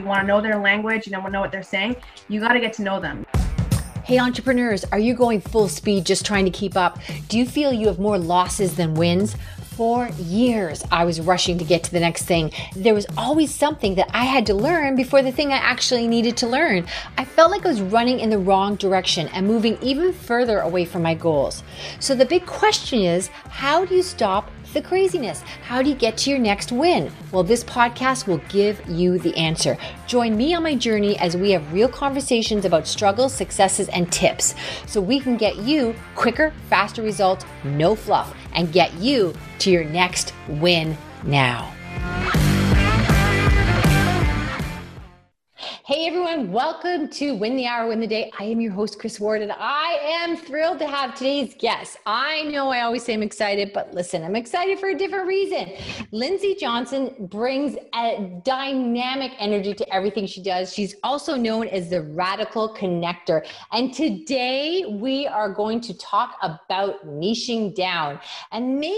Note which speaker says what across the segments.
Speaker 1: you want to know their language, you don't know what they're saying, you got to get to know them.
Speaker 2: Hey, entrepreneurs, are you going full speed just trying to keep up? Do you feel you have more losses than wins? For years, I was rushing to get to the next thing. There was always something that I had to learn before the thing I actually needed to learn. I felt like I was running in the wrong direction and moving even further away from my goals. So, the big question is how do you stop the craziness? How do you get to your next win? Well, this podcast will give you the answer. Join me on my journey as we have real conversations about struggles, successes, and tips so we can get you quicker, faster results, no fluff, and get you to your next win now. Hey everyone, welcome to Win the Hour, Win the Day. I am your host, Kris Ward, and I am thrilled to have today's guest. I know I always say I'm excited, but listen, I'm excited for a different reason. Lindsay Johnson brings a dynamic energy to everything she does. She's also known as the radical connector. And today we are going to talk about niching down. And maybe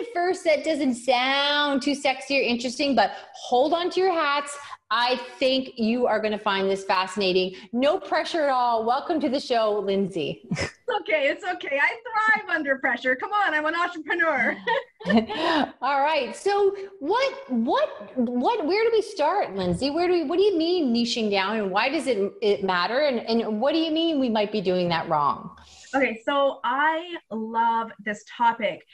Speaker 2: at first that doesn't sound too sexy or interesting, but hold on to your hats. I think you are going to find this fascinating. No pressure at all. Welcome to the show, Lindsay.
Speaker 1: okay, it's okay. I thrive under pressure. Come on, I'm an entrepreneur.
Speaker 2: all right. So, what, what, what? Where do we start, Lindsay? Where do we? What do you mean niching down, and why does it it matter? And and what do you mean we might be doing that wrong?
Speaker 1: Okay, so I love this topic.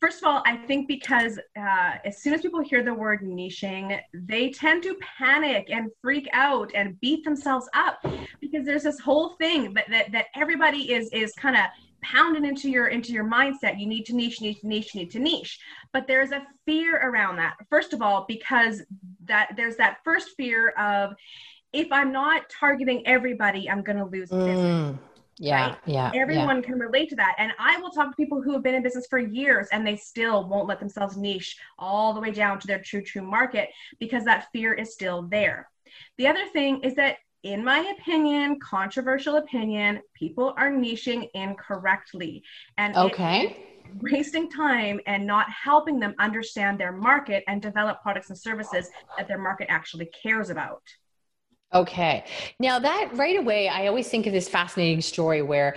Speaker 1: First of all, I think because uh, as soon as people hear the word niching, they tend to panic and freak out and beat themselves up because there's this whole thing that that, that everybody is is kind of pounding into your into your mindset. You need to niche, to niche, need to niche. But there's a fear around that. First of all, because that there's that first fear of if I'm not targeting everybody, I'm going to lose mm. business
Speaker 2: yeah, right? yeah.
Speaker 1: Everyone
Speaker 2: yeah.
Speaker 1: can relate to that. And I will talk to people who have been in business for years and they still won't let themselves niche all the way down to their true, true market because that fear is still there. The other thing is that, in my opinion, controversial opinion, people are niching incorrectly. And
Speaker 2: okay.
Speaker 1: wasting time and not helping them understand their market and develop products and services that their market actually cares about.
Speaker 2: Okay. Now, that right away, I always think of this fascinating story where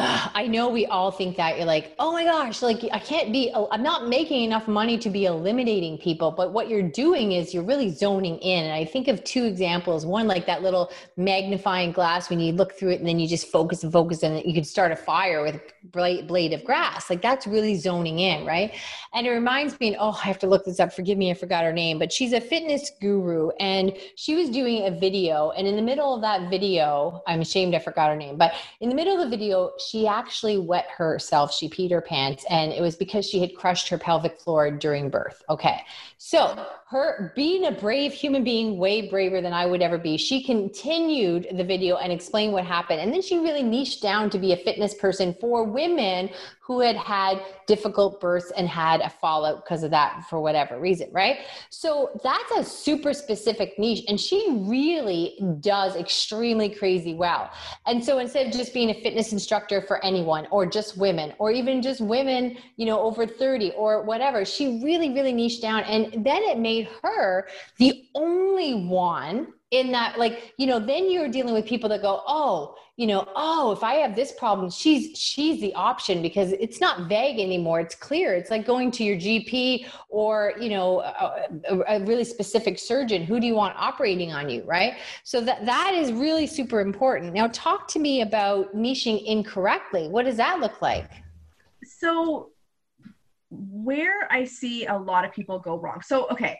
Speaker 2: I know we all think that you're like, oh my gosh, like I can't be, uh, I'm not making enough money to be eliminating people. But what you're doing is you're really zoning in. And I think of two examples. One, like that little magnifying glass when you look through it and then you just focus and focus and you can start a fire with a blade of grass. Like that's really zoning in, right? And it reminds me, and oh, I have to look this up. Forgive me, I forgot her name, but she's a fitness guru and she was doing a video. And in the middle of that video, I'm ashamed I forgot her name, but in the middle of the video, she actually wet herself. She peed her pants, and it was because she had crushed her pelvic floor during birth. Okay. So, her being a brave human being, way braver than I would ever be, she continued the video and explained what happened. And then she really niched down to be a fitness person for women who had had difficult births and had a fallout because of that for whatever reason, right? So that's a super specific niche. And she really does extremely crazy well. And so instead of just being a fitness instructor for anyone or just women or even just women, you know, over 30 or whatever, she really, really niched down. And then it made her the only one in that like you know then you're dealing with people that go oh you know oh if i have this problem she's she's the option because it's not vague anymore. It's clear. It's like going to your gp or you know a, a, really specific surgeon. Who do you want operating on you right? So that that is really super important. Now talk to me about niching incorrectly. What does that look like?
Speaker 1: So where i see a lot of people go wrong. So okay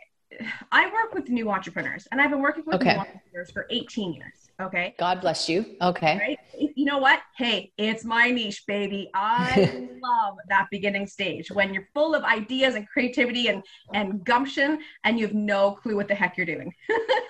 Speaker 1: I work with new entrepreneurs and I've been working with okay. new entrepreneurs for 18 years. Okay.
Speaker 2: God bless you. Okay.
Speaker 1: Right? You know what? Hey, it's my niche, baby. I love that beginning stage when you're full of ideas and creativity and, and gumption and you have no clue what the heck you're doing.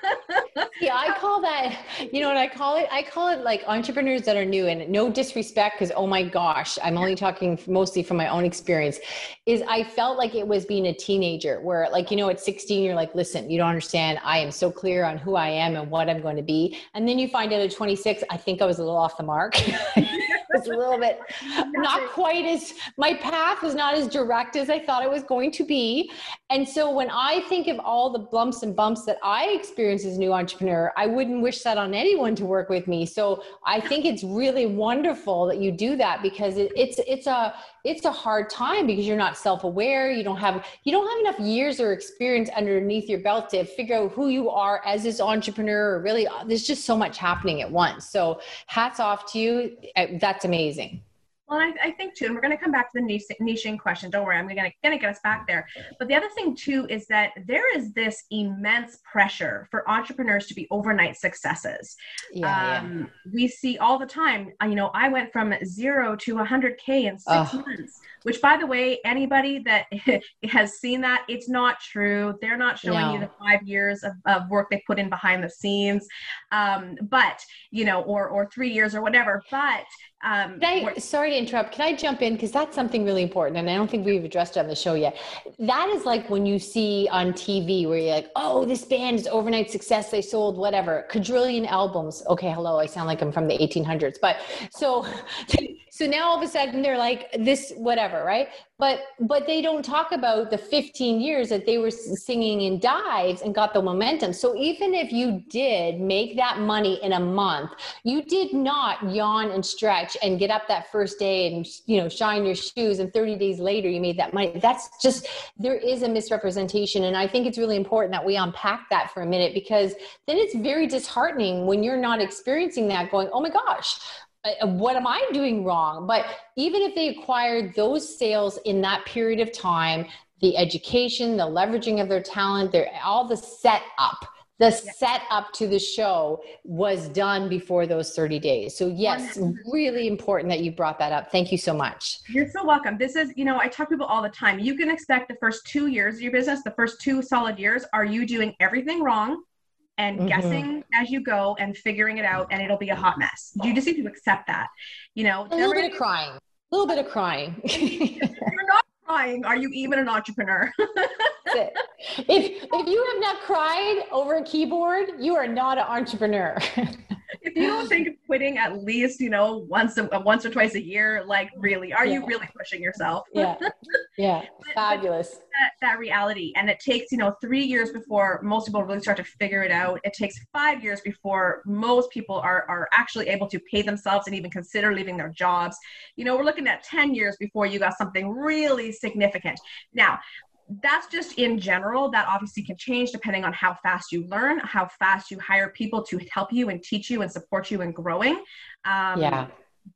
Speaker 2: yeah, I call that, you know what I call it? I call it like entrepreneurs that are new and no disrespect because, oh my gosh, I'm only talking mostly from my own experience, is I felt like it was being a teenager where, like, you know, at 16, you're like, listen, you don't understand. I am so clear on who I am and what I'm going to be. And then you find out at 26, I think I was a little off the mark. was a little bit not quite as my path was not as direct as I thought it was going to be. And so when I think of all the bumps and bumps that I experience as a new entrepreneur, I wouldn't wish that on anyone to work with me. So I think it's really wonderful that you do that because it, it's it's a it's a hard time because you're not self-aware you don't have you don't have enough years or experience underneath your belt to figure out who you are as this entrepreneur really there's just so much happening at once so hats off to you uh, that's amazing
Speaker 1: well, I, I, think too, and we're going to come back to the niche, niching question. Don't worry, I'm going to going to get us back there. But the other thing too is that there is this immense pressure for entrepreneurs to be overnight successes. Yeah, um, yeah. We see all the time. Uh, you know, I went from zero to 100k in six oh. months. Which, by the way, anybody that has seen that, it's not true. They're not showing no. you the five years of, of work they put in behind the scenes, um, but you know, or or three years or whatever. But
Speaker 2: um, I, sorry to interrupt. Can I jump in because that's something really important, and I don't think we've addressed it on the show yet. That is like when you see on TV where you're like, "Oh, this band is overnight success. They sold whatever quadrillion albums." Okay, hello, I sound like I'm from the 1800s, but so so now all of a sudden they're like this whatever right? But but they don't talk about the 15 years that they were singing in dives and got the momentum. So even if you did make that money in a month you did not yawn and stretch and get up that first day and you know shine your shoes and 30 days later you made that money. That's just there is a misrepresentation. And i think it's really important that we unpack that for a minute because then it's very disheartening when you're not experiencing that going oh my gosh Uh, uh, what am I doing wrong? But even if they acquired those sales in that period of time, the education, the leveraging of their talent, their all the setup, the yeah. setup to the show was done before those 30 days. So yes, 100%. really important that you brought that up. Thank you so much.
Speaker 1: You're so welcome. This is, you know, I talk to people all the time. You can expect the first two years of your business, the first two solid years, are you doing everything wrong? And mm-hmm. guessing as you go and figuring it out and it'll be a hot mess. You just need to accept that. You know
Speaker 2: a little bit of crying. A little bit of crying.
Speaker 1: You're not crying. Are you even an entrepreneur?
Speaker 2: If if you have not cried over a keyboard you are not an entrepreneur
Speaker 1: if you don't think of quitting at least you know once a, once or twice a year like really are yeah. you really pushing yourself?
Speaker 2: Yeah. Yeah. But, fabulous. but
Speaker 1: that, that reality and it takes you know three years before most people really start to figure it out. It takes five years before most people are are actually able to pay themselves and even consider leaving their jobs. You know we're looking at 10 years before you got something really significant. Now that's just in general that obviously can change depending on how fast you learn how fast you hire people to help you and teach you and support you in growing.
Speaker 2: Um, yeah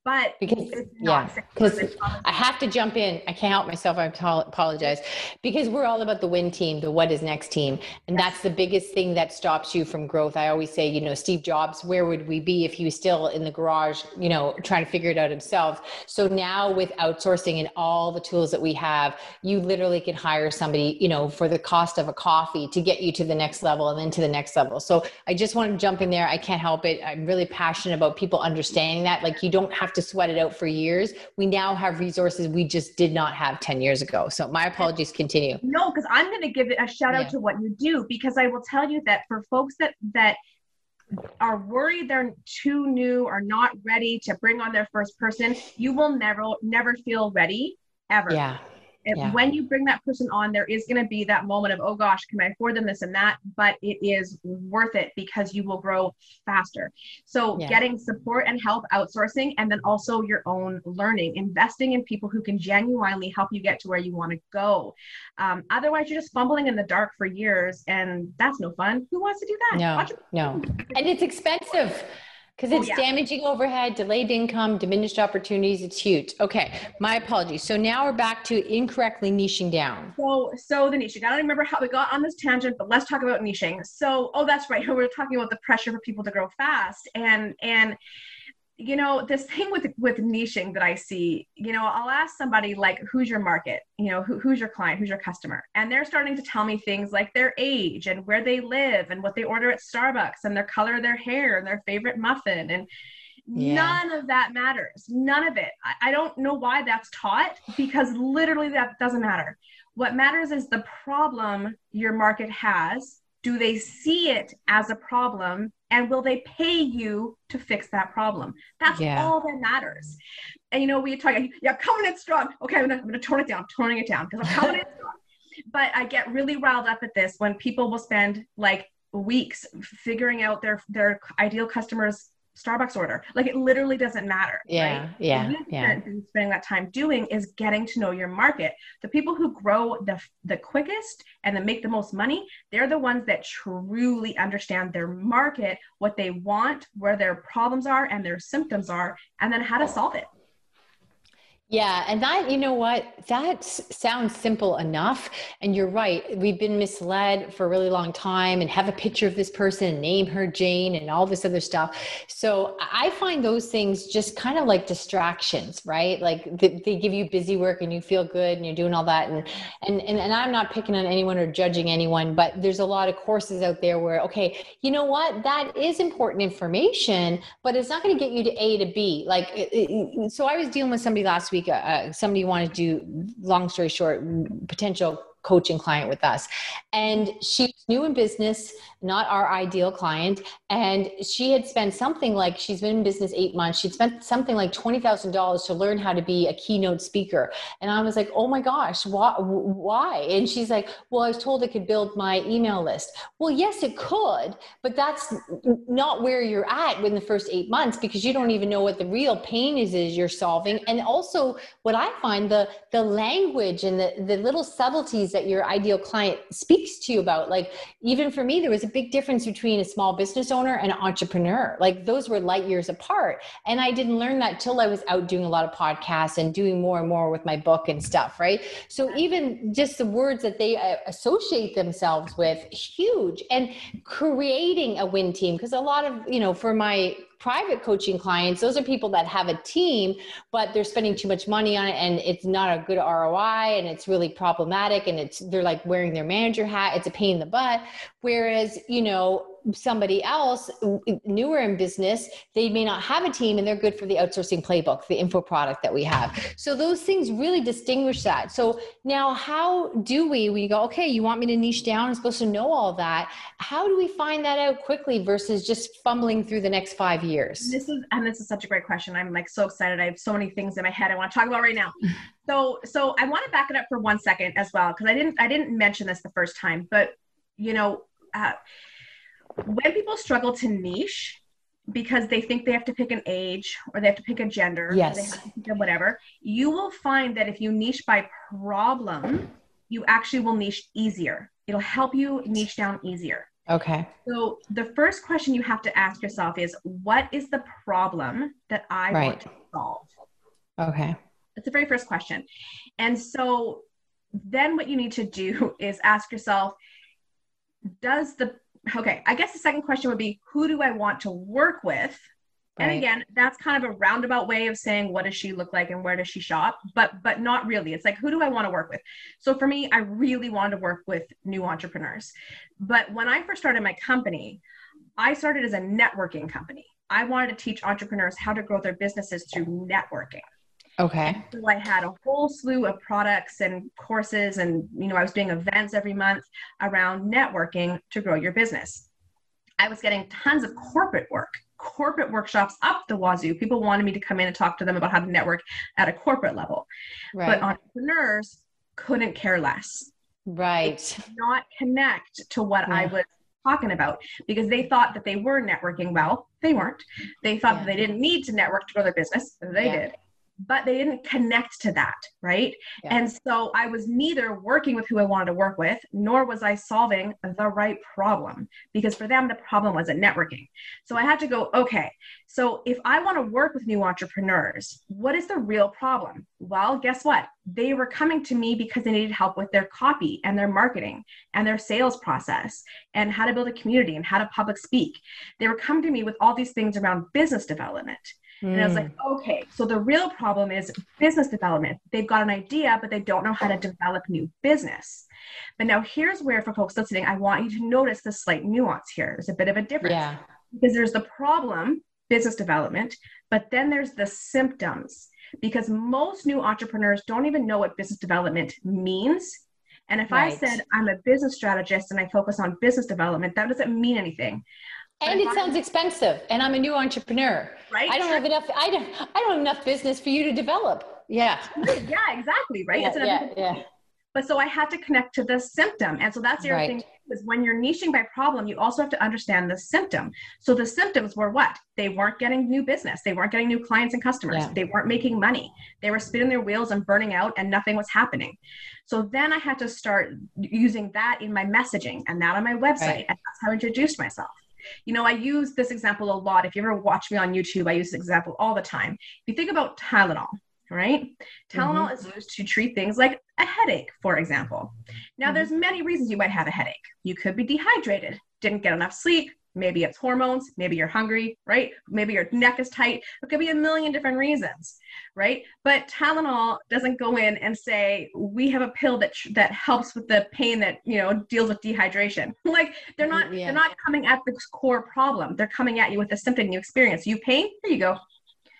Speaker 1: but
Speaker 2: because yeah because i have to jump in. I can't help myself. I apologize. Because we're all about the win team the what is next team. And yes. that's the biggest thing that stops you from growth. I always say you know steve jobs where would we be if he was still in the garage you know trying to figure it out himself? So now with outsourcing and all the tools that we have you literally can hire somebody you know for the cost of a coffee to get you to the next level and then to the next level. So i just want to jump in there. I can't help it. I'm really passionate about people understanding that. Like you don't have to sweat it out for years. We now have resources we just did not have 10 years ago. So my apologies, continue.
Speaker 1: No, because I'm going to give it a shout out yeah. to what you do because I will tell you that for folks that, that, are worried they're too new or not ready to bring on their first person, you will never never feel ready ever.
Speaker 2: Yeah
Speaker 1: yeah. when you bring that person on, there is going to be that moment of, oh gosh, can I afford them this and that? But it is worth it because you will grow faster. So yeah. getting support and help, outsourcing, and then also your own learning, investing in people who can genuinely help you get to where you want to go. Um, otherwise, you're just fumbling in the dark for years, and that's no fun. Who wants to do that?
Speaker 2: No, no, and it's expensive because oh, it's oh, yeah. damaging overhead, delayed income, diminished opportunities. It's huge. Okay, my apologies. So now we're back to incorrectly niching down.
Speaker 1: So, so the niching. I don't remember how we got on this tangent, but let's talk about niching. So, oh, that's right. We're talking about the pressure for people to grow fast, and and you know this thing with with niching that i see you know i'll ask somebody like who's your market? You know who, who's your client? Who's your customer? And they're starting to tell me things like their age and where they live and what they order at starbucks and their color of their hair and their favorite muffin and yeah. none of that matters. None of it. I, I don't know why that's taught because literally that doesn't matter. What matters is the problem your market has. Do they see it as a problem and will they pay you to fix that problem? That's yeah. all that matters. And you know we talk yeah coming in strong. Okay i'm gonna, I'm gonna tone it down toning it down because i'm coming in strong. But i get really riled up at this when people will spend like weeks figuring out their their ideal customers Starbucks order. Like it literally doesn't matter.
Speaker 2: Yeah.
Speaker 1: Right?
Speaker 2: Yeah.
Speaker 1: yeah. Spending that time doing is getting to know your market. The people who grow the the quickest and that make the most money, they're the ones that truly understand their market, what they want, where their problems are and their symptoms are, and then how to solve it.
Speaker 2: Yeah, and that, you know what, that sounds simple enough. And you're right. We've been misled for a really long time and have a picture of this person name her Jane and all this other stuff. So I find those things just kind of like distractions, right? Like they, they give you busy work and you feel good and you're doing all that. And, and, and, and I'm not picking on anyone or judging anyone, but there's a lot of courses out there where, okay, you know what, that is important information, but it's not going to get you to A to B. Like, so I was dealing with somebody last week week, uh, somebody wanted to do, long story short, potential coaching client with us. And she's new in business, not our ideal client. And she had spent something like, she's been in business eight months. She'd spent something like $20,000 to learn how to be a keynote speaker. And I was like, oh my gosh, why? why? And she's like, well, I was told it could build my email list. Well, yes, it could, but that's not where you're at in the first eight months because you don't even know what the real pain is, is you're solving. And also what I find the, the language and the, the little subtleties that your ideal client speaks to you about. Like, even for me, there was a big difference between a small business owner and an entrepreneur. Like, those were light years apart. And I didn't learn that till I was out doing a lot of podcasts and doing more and more with my book and stuff, right? So, even just the words that they uh, associate themselves with, huge. And creating a win team, because a lot of, you know, for my private coaching clients, those are people that have a team, but they're spending too much money on it and it's not a good ROI and it's really problematic and it's they're like wearing their manager hat. It's a pain in the butt. Whereas, you know, somebody else newer in business, they may not have a team and they're good for the outsourcing playbook, the info product that we have. So those things really distinguish that. So now how do we, we go, okay, you want me to niche down? I'm supposed to know all that. How do we find that out quickly versus just fumbling through the next five years?
Speaker 1: This is, and this is such a great question. I'm like so excited. I have so many things in my head I want to talk about right now. So, so I want to back it up for one second as well, because I didn't, I didn't mention this the first time, but you know, uh, when people struggle to niche because they think they have to pick an age or they have to pick a gender,
Speaker 2: yes,
Speaker 1: whatever, you will find that if you niche by problem, you actually will niche easier. It'll help you niche down easier.
Speaker 2: Okay.
Speaker 1: So the first question you have to ask yourself is what is the problem that I right. want to solve?
Speaker 2: Okay.
Speaker 1: That's the very first question. And so then what you need to do is ask yourself does the okay, I guess the second question would be who do I want to work with? Right. And again, that's kind of a roundabout way of saying what does she look like and where does she shop, but but not really. It's like who do I want to work with? So for me, I really wanted to work with new entrepreneurs. But when I first started my company, I started as a networking company. I wanted to teach entrepreneurs how to grow their businesses through networking.
Speaker 2: Okay.
Speaker 1: So I had a whole slew of products and courses, and you know, I was doing events every month around networking to grow your business. I was getting tons of corporate work, corporate workshops up the wazoo. People wanted me to come in and talk to them about how to network at a corporate level. Right. But entrepreneurs couldn't care less.
Speaker 2: Right.
Speaker 1: Not connect to what yeah. I was talking about because they thought that they were networking well. They weren't. They thought yeah. that they didn't need to network to grow their business. They yeah. did but they didn't connect to that, right? Yeah. And so I was neither working with who I wanted to work with, nor was I solving the right problem because for them, the problem wasn't networking. So I had to go, okay, so if I want to work with new entrepreneurs, what is the real problem? Well, guess what? They were coming to me because they needed help with their copy and their marketing and their sales process and how to build a community and how to public speak. They were coming to me with all these things around business development. Mm. And I was like, mm. okay, so the real problem is business development. They've got an idea, but they don't know how to develop new business. But now here's where, for folks listening, I want you to notice the slight nuance here. There's a bit of a difference.
Speaker 2: Yeah.
Speaker 1: Because there's the problem, business development, but then there's the symptoms. Because most new entrepreneurs don't even know what business development means. And if right. I said I'm a business strategist and I focus on business development, that doesn't mean anything.
Speaker 2: And it sounds expensive and i'm a new entrepreneur. Right. I don't have enough i don't i don't have enough business for you to develop. Yeah.
Speaker 1: Yeah exactly right?
Speaker 2: Yeah, yeah, yeah.
Speaker 1: but so i had to connect to the symptom and so that's the other right. thing is when you're niching by problem you also have to understand the symptom. So the symptoms were what? They weren't getting new business. They weren't getting new clients and customers. Yeah. they weren't making money. They were spinning their wheels and burning out and nothing was happening. So then i had to start using that in my messaging and that on my website right. and that's how i introduced myself you know, I use this example a lot. If you ever watch me on YouTube, I use this example all the time. If you think about Tylenol, right? Tylenol mm-hmm. is used to treat things like a headache, for example. Now, mm-hmm. there's many reasons you might have a headache. You could be dehydrated, didn't get enough sleep, maybe it's hormones, maybe you're hungry, right? Maybe your neck is tight. It could be a million different reasons, right? But Tylenol doesn't go in and say we have a pill that that helps with the pain that you know deals with dehydration. like they're not yeah. they're not coming at the core problem. They're coming at you with a symptom you experience. You pain, here you go.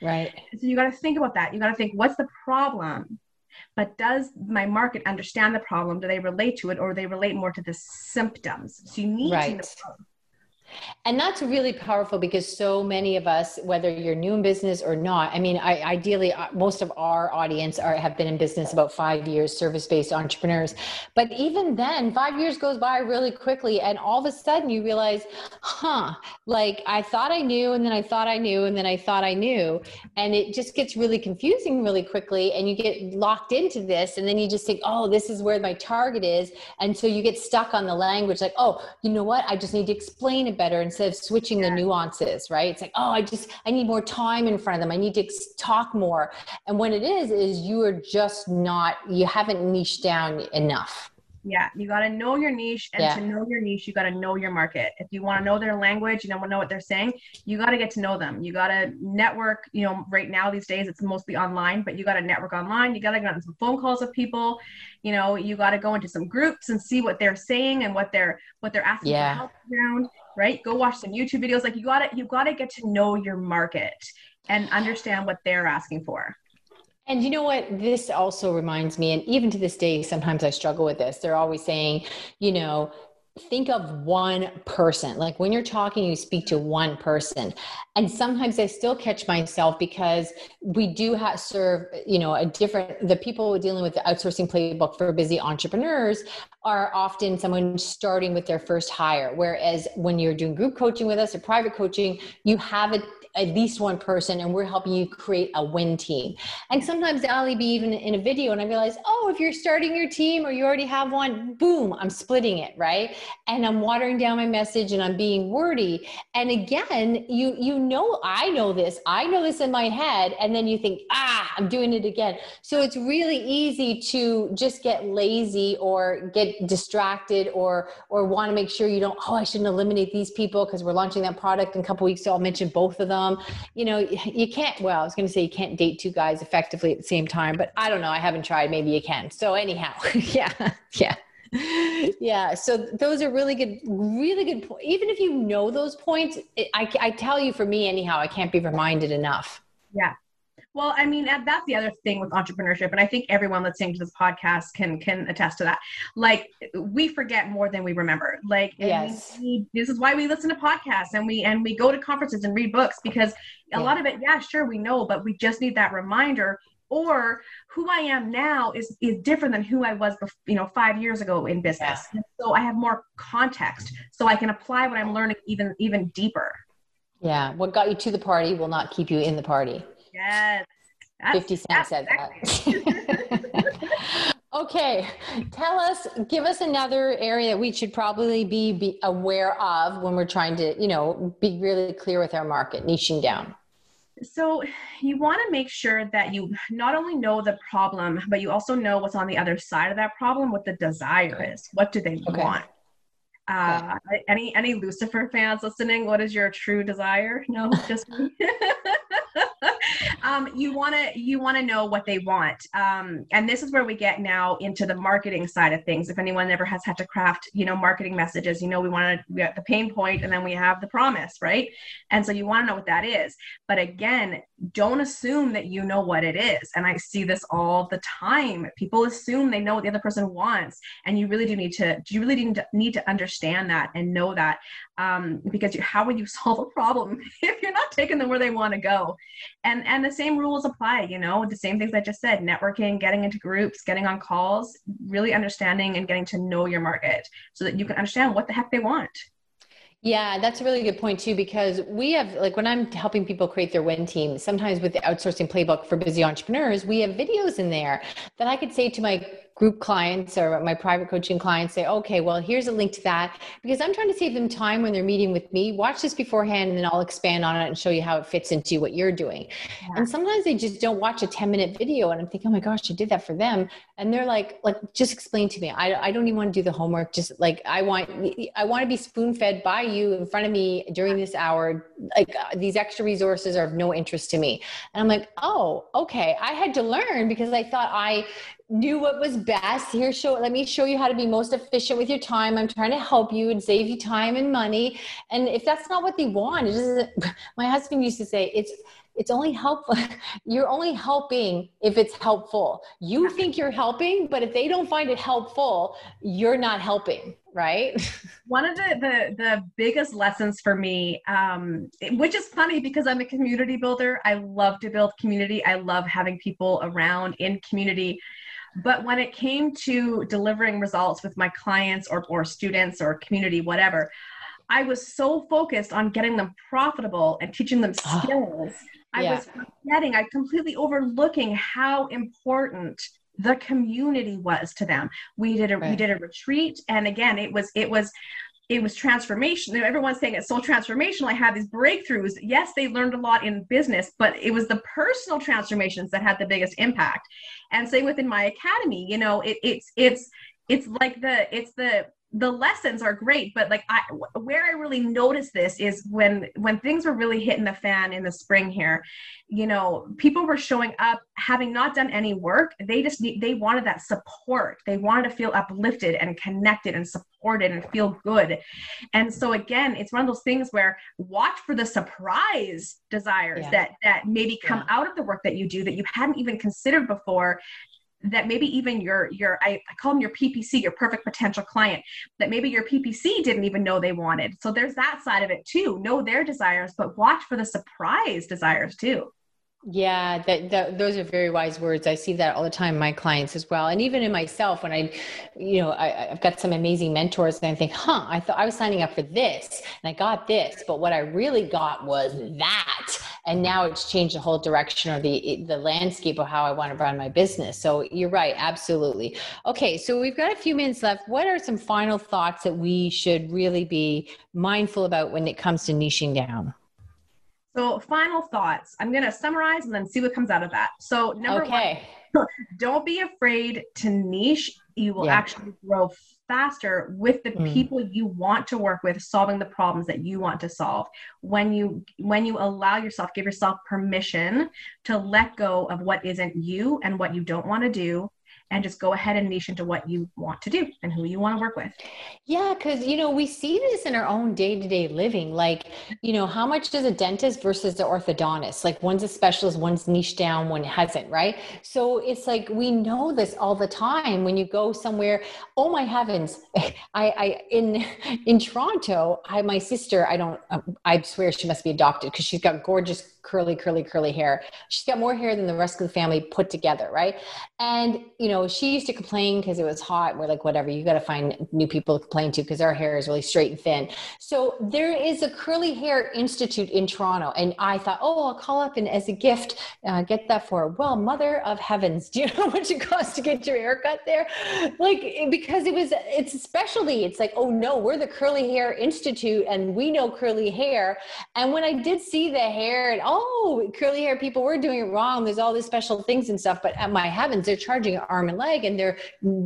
Speaker 2: Right.
Speaker 1: So you got to think about that. You got to think what's the problem but does my market understand the problem do they relate to it or they relate more to the symptoms so you need right. to know
Speaker 2: and that's really powerful because so many of us, whether you're new in business or not, I mean, I, ideally, uh, most of our audience are, have been in business about five years, service based entrepreneurs. But even then, five years goes by really quickly. And all of a sudden, you realize, huh, like I thought I knew, and then I thought I knew, and then I thought I knew. And it just gets really confusing really quickly. And you get locked into this. And then you just think, oh, this is where my target is. And so you get stuck on the language like, oh, you know what? I just need to explain it better instead of switching yeah. the nuances, right? It's like, oh, I just, I need more time in front of them. I need to talk more. And when it is, is you are just not, you haven't niched down enough.
Speaker 1: Yeah, you got to know your niche, and yeah. to know your niche, you got to know your market. If you want to know their language, you don't want to know what they're saying. You got to get to know them. You got to network. You know, right now these days it's mostly online, but you got to network online. You got to get on some phone calls with people. You know, you got to go into some groups and see what they're saying and what they're what they're asking yeah. for help around. Right? Go watch some YouTube videos. Like you got to you got to get to know your market and understand what they're asking for.
Speaker 2: And you know what? This also reminds me, and even to this day, sometimes I struggle with this. They're always saying, you know, think of one person. Like when you're talking, you speak to one person. And sometimes I still catch myself because we do have serve, you know, a different, the people dealing with the outsourcing playbook for busy entrepreneurs are often someone starting with their first hire. Whereas when you're doing group coaching with us or private coaching, you have it at least one person and we're helping you create a win team. And sometimes I'll be even in a video and I realize, oh, if you're starting your team or you already have one, boom, I'm splitting it, right? And I'm watering down my message and I'm being wordy. And again, you you know I know this. I know this in my head. And then you think, ah, I'm doing it again. So it's really easy to just get lazy or get distracted or or want to make sure you don't, oh, I shouldn't eliminate these people because we're launching that product in a couple weeks. So I'll mention both of them um, you know, you can't, well, I was going to say you can't date two guys effectively at the same time, but I don't know. I haven't tried. Maybe you can. So, anyhow, yeah, yeah. yeah so those are really good really good po- even if you know those points it, I, I tell you for me anyhow i can't be reminded enough
Speaker 1: yeah well, I mean, that's the other thing with entrepreneurship, and I think everyone listening to this podcast can can attest to that. Like, we forget more than we remember. Like,
Speaker 2: yes,
Speaker 1: we, this is why we listen to podcasts and we and we go to conferences and read books because a lot of it, yeah, sure, we know, but we just need that reminder. Or who I am now is is different than who I was, you know, five years ago in business. Yeah. So I have more context, so I can apply what I'm learning even even deeper.
Speaker 2: Yeah, what got you to the party will not keep you in the party.
Speaker 1: Yes.
Speaker 2: That's, 50 Cent said that. okay. Tell us, give us another area that we should probably be, be aware of when we're trying to, you know, be really clear with our market, niching down.
Speaker 1: So, you want to make sure that you not only know the problem, but you also know what's on the other side of that problem, what the desire is. What do they okay. want? Uh, any any Lucifer fans listening? What is your true desire? No, just um, you want to you want to know what they want. Um, and this is where we get now into the marketing side of things. If anyone ever has had to craft you know marketing messages you know we want to we got the pain point and then we have the promise right? And so you want to know what that is. But again don't assume that you know what it is. And i see this all the time. People assume they know what the other person wants. And you really do need to you really need to, need to understand that and know that um, because you, how would you solve a problem if you're not taking them where they want to go and and the same rules apply you know the same things i just said networking getting into groups getting on calls really understanding and getting to know your market so that you can understand what the heck they want.
Speaker 2: Yeah, that's a really good point too, because we have, like, when I'm helping people create their win team, sometimes with the outsourcing playbook for busy entrepreneurs, we have videos in there that I could say to my group clients or my private coaching clients say, okay, well, here's a link to that because I'm trying to save them time when they're meeting with me. Watch this beforehand and then I'll expand on it and show you how it fits into what you're doing. Yeah. And sometimes they just don't watch a 10 minute video and I'm thinking, oh my gosh, I did that for them. And they're like, like, just explain to me. I, I don't even want to do the homework. Just like, I want, I want to be spoon fed by you in front of me during this hour. Like uh, these extra resources are of no interest to me. And I'm like, oh, okay. I had to learn because I thought I knew what was best. Here, show let me show you how to be most efficient with your time. I'm trying to help you and save you time and money. And if that's not what they want, it doesn't. My husband used to say, "It's it's only helpful. You're only helping if it's helpful. You think you're helping, but if they don't find it helpful, you're not helping." Right.
Speaker 1: One of the the, the biggest lessons for me, um, which is funny because I'm a community builder. I love to build community. I love having people around in community but when it came to delivering results with my clients or, or students or community, whatever, I was so focused on getting them profitable and teaching them ah, skills. I yeah. was forgetting, I completely overlooking how important the community was to them. We did a right. we did a retreat and again it was it was it was transformation. Everyone's saying it's so transformational. I had these breakthroughs. Yes, they learned a lot in business, but it was the personal transformations that had the biggest impact. And say within my academy, you know, it, it's it's it's like the it's the the lessons are great but like i where i really noticed this is when when things were really hitting the fan in the spring here you know people were showing up having not done any work they just need they wanted that support they wanted to feel uplifted and connected and supported and feel good and so again it's one of those things where watch for the surprise desires yeah. that that maybe come yeah. out of the work that you do that you hadn't even considered before that maybe even your your I, I call them your ppc your perfect potential client that maybe your ppc didn't even know they wanted so there's that side of it too know their desires but watch for the surprise desires too
Speaker 2: yeah, that, that, those are very wise words. I see that all the time, my clients as well, and even in myself. When I, you know, I, have got some amazing mentors, and I think, huh, I thought I was signing up for this, and I got this, but what I really got was that, and now it's changed the whole direction or the the landscape of how I want to run my business. So you're right, absolutely. Okay, so we've got a few minutes left. What are some final thoughts that we should really be mindful about when it comes to niching down?
Speaker 1: So, final thoughts. I'm going to summarize and then see what comes out of that. So, number okay. one, don't be afraid to niche. You will yeah. actually grow faster with the mm. people you want to work with solving the problems that you want to solve when you when you allow yourself give yourself permission to let go of what isn't you and what you don't want to do and just go ahead and niche into what you want to do and who you want to work with.
Speaker 2: Yeah, because you know we see this in our own day to day living. Like, you know, how much does a dentist versus the orthodontist? Like, one's a specialist, one's niche down, one hasn't, right? So it's like we know this all the time. When you go somewhere, oh my heavens, I, I in in Toronto, I my sister, I don't, um, I swear she must be adopted because she's got gorgeous curly, curly, curly hair. She's got more hair than the rest of the family put together, right? And you know, she used to complain because it was hot. We're like, whatever, you got to find new people to complain to because our hair is really straight and thin. So there is a curly hair institute in Toronto, and I thought, oh, I'll call up and as a gift uh, get that for her. Well, mother of heavens, do you know how much it costs to get your hair cut there? Like because it was, it's a specialty. It's like, oh no, we're the curly hair institute, and we know curly hair. And when I did see the hair, and oh, Oh, curly hair people, we're doing it wrong. There's all these special things and stuff. But my heavens, they're charging arm and leg and they're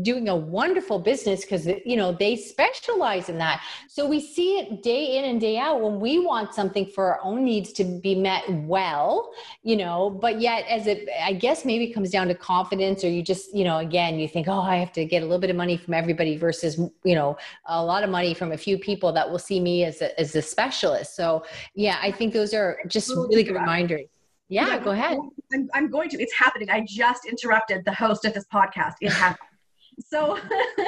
Speaker 2: doing a wonderful business because, you know, they specialize in that. So we see it day in and day out when we want something for our own needs to be met well, you know, but yet as it, I guess maybe comes down to confidence or you just, you know, again, you think, oh, I have to get a little bit of money from everybody versus, you know, a lot of money from a few people that will see me as a, as a specialist. So yeah, I think those are just really good reminders. Yeah, yeah, go ahead.
Speaker 1: I'm, I'm going to. It's happening. I just interrupted the host of this podcast. It happened. so,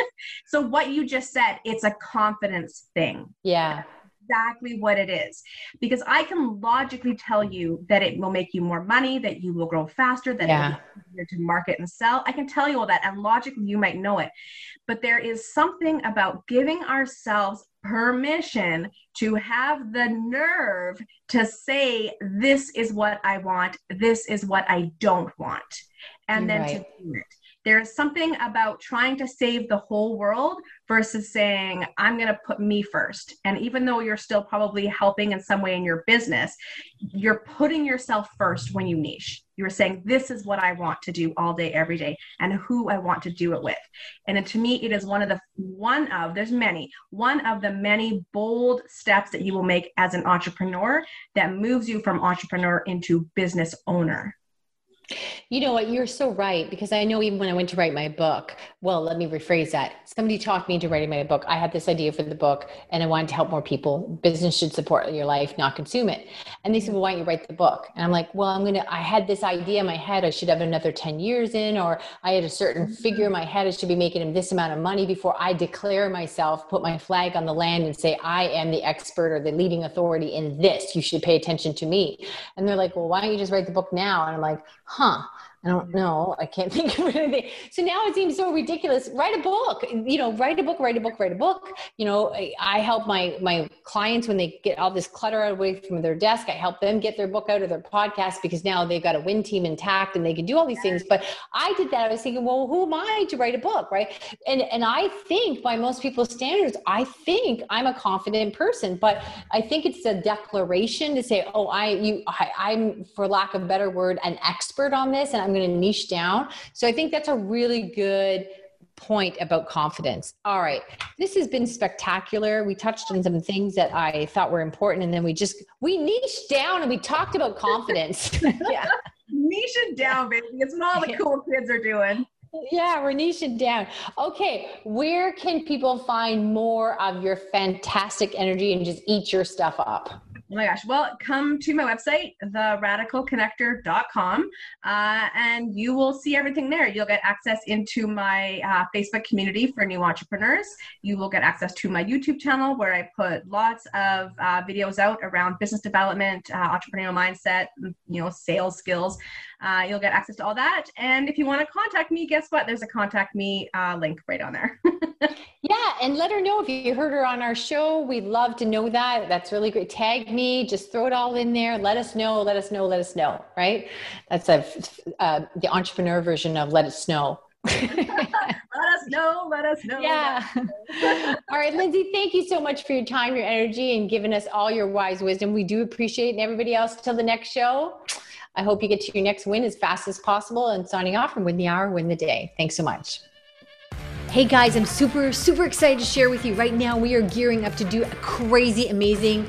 Speaker 1: so what you just said, it's a confidence thing.
Speaker 2: Yeah
Speaker 1: exactly what it is because I can logically tell you that it will make you more money, that you will grow faster, that yeah. it to market and sell. I can tell you all that, and logically you might know it. But there is something about giving ourselves permission to have the nerve to say, This is what I want, this is what I don't want, and then right. to do it. There's something about trying to save the whole world versus saying, I'm going to put me first. And even though you're still probably helping in some way in your business, you're putting yourself first when you niche. You're saying, This is what I want to do all day, every day, and who I want to do it with. And to me, it is one of the, one of, there's many, one of the many bold steps that you will make as an entrepreneur that moves you from entrepreneur into business owner.
Speaker 2: You know what? You're so right. Because I know even when I went to write my book, well, let me rephrase that. Somebody talked me into writing my book. I had this idea for the book and I wanted to help more people. Business should support your life, not consume it. And they said, well, why don't you write the book? And I'm like, well, I'm going to, I had this idea in my head. I should have another 10 years in, or I had a certain mm-hmm. figure in my head. I should be making this amount of money before I declare myself, put my flag on the land and say, I am the expert or the leading authority in this. You should pay attention to me. And they're like, well, why don't you just write the book now? And I'm like, huh huh, I don't mm-hmm. know. I can't think of anything. So now it seems so ridiculous. Write a book. You know, write a book. Write a book. Write a book. You know, I, I help my my clients when they get all this clutter away from their desk. I help them get their book out of their podcast because now they've got a win team intact and they can do all these things. But I did that. I was thinking, well, who am I to write a book, right? And and I think by most people's standards, I think I'm a confident person. But I think it's a declaration to say, oh, I you I, I'm for lack of a better word, an expert on this, and I'm going to niche down. So I think that's a really good point about confidence. All right. This has been spectacular. We touched on some things that I thought were important and then we just we niched down and we talked about confidence.
Speaker 1: yeah. Niche it down, baby. It's what all the cool kids are doing.
Speaker 2: Yeah, we're niching down. Okay, where can people find more of your fantastic energy and just eat your stuff up?
Speaker 1: Oh my gosh. Well, come to my website, theradicalconnector.com, uh, and you will see everything there. You'll get access into my uh, Facebook community for new entrepreneurs. You will get access to my YouTube channel where I put lots of uh, videos out around business development, uh, entrepreneurial mindset, you know, sales skills. Uh, you'll get access to all that. And if you want to contact me, guess what? There's a contact me uh, link right on there.
Speaker 2: yeah, and let her know if you heard her on our show. We'd love to know that. That's really great. Tag me, just throw it all in there. Let us know, let us know, let us know, right? That's a, uh, the entrepreneur version of let it snow.
Speaker 1: let us know. Let us know.
Speaker 2: Yeah. all right, Lindsay, thank you so much for your time, your energy, and giving us all your wise wisdom. We do appreciate it. And everybody else, till the next show. I hope you get to your next win as fast as possible and signing off from Win the Hour, Win the Day. Thanks so much. Hey guys, I'm super, super excited to share with you right now. We are gearing up to do a crazy, amazing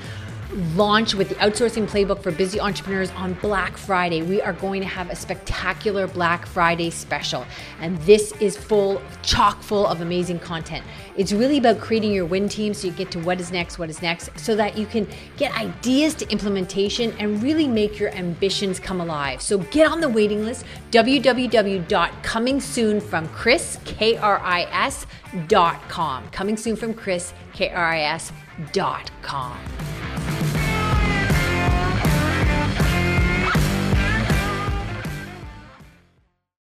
Speaker 2: launch with the outsourcing playbook for busy entrepreneurs on Black Friday. We are going to have a spectacular Black Friday special, and this is full, chock full of amazing content. It's really about creating your win team so you get to what is next, what is next, so that you can get ideas to implementation and really make your ambitions come alive. So get on the waiting list www.comingsoonfromkris.com. Coming soon from Kris, K R I S dot com.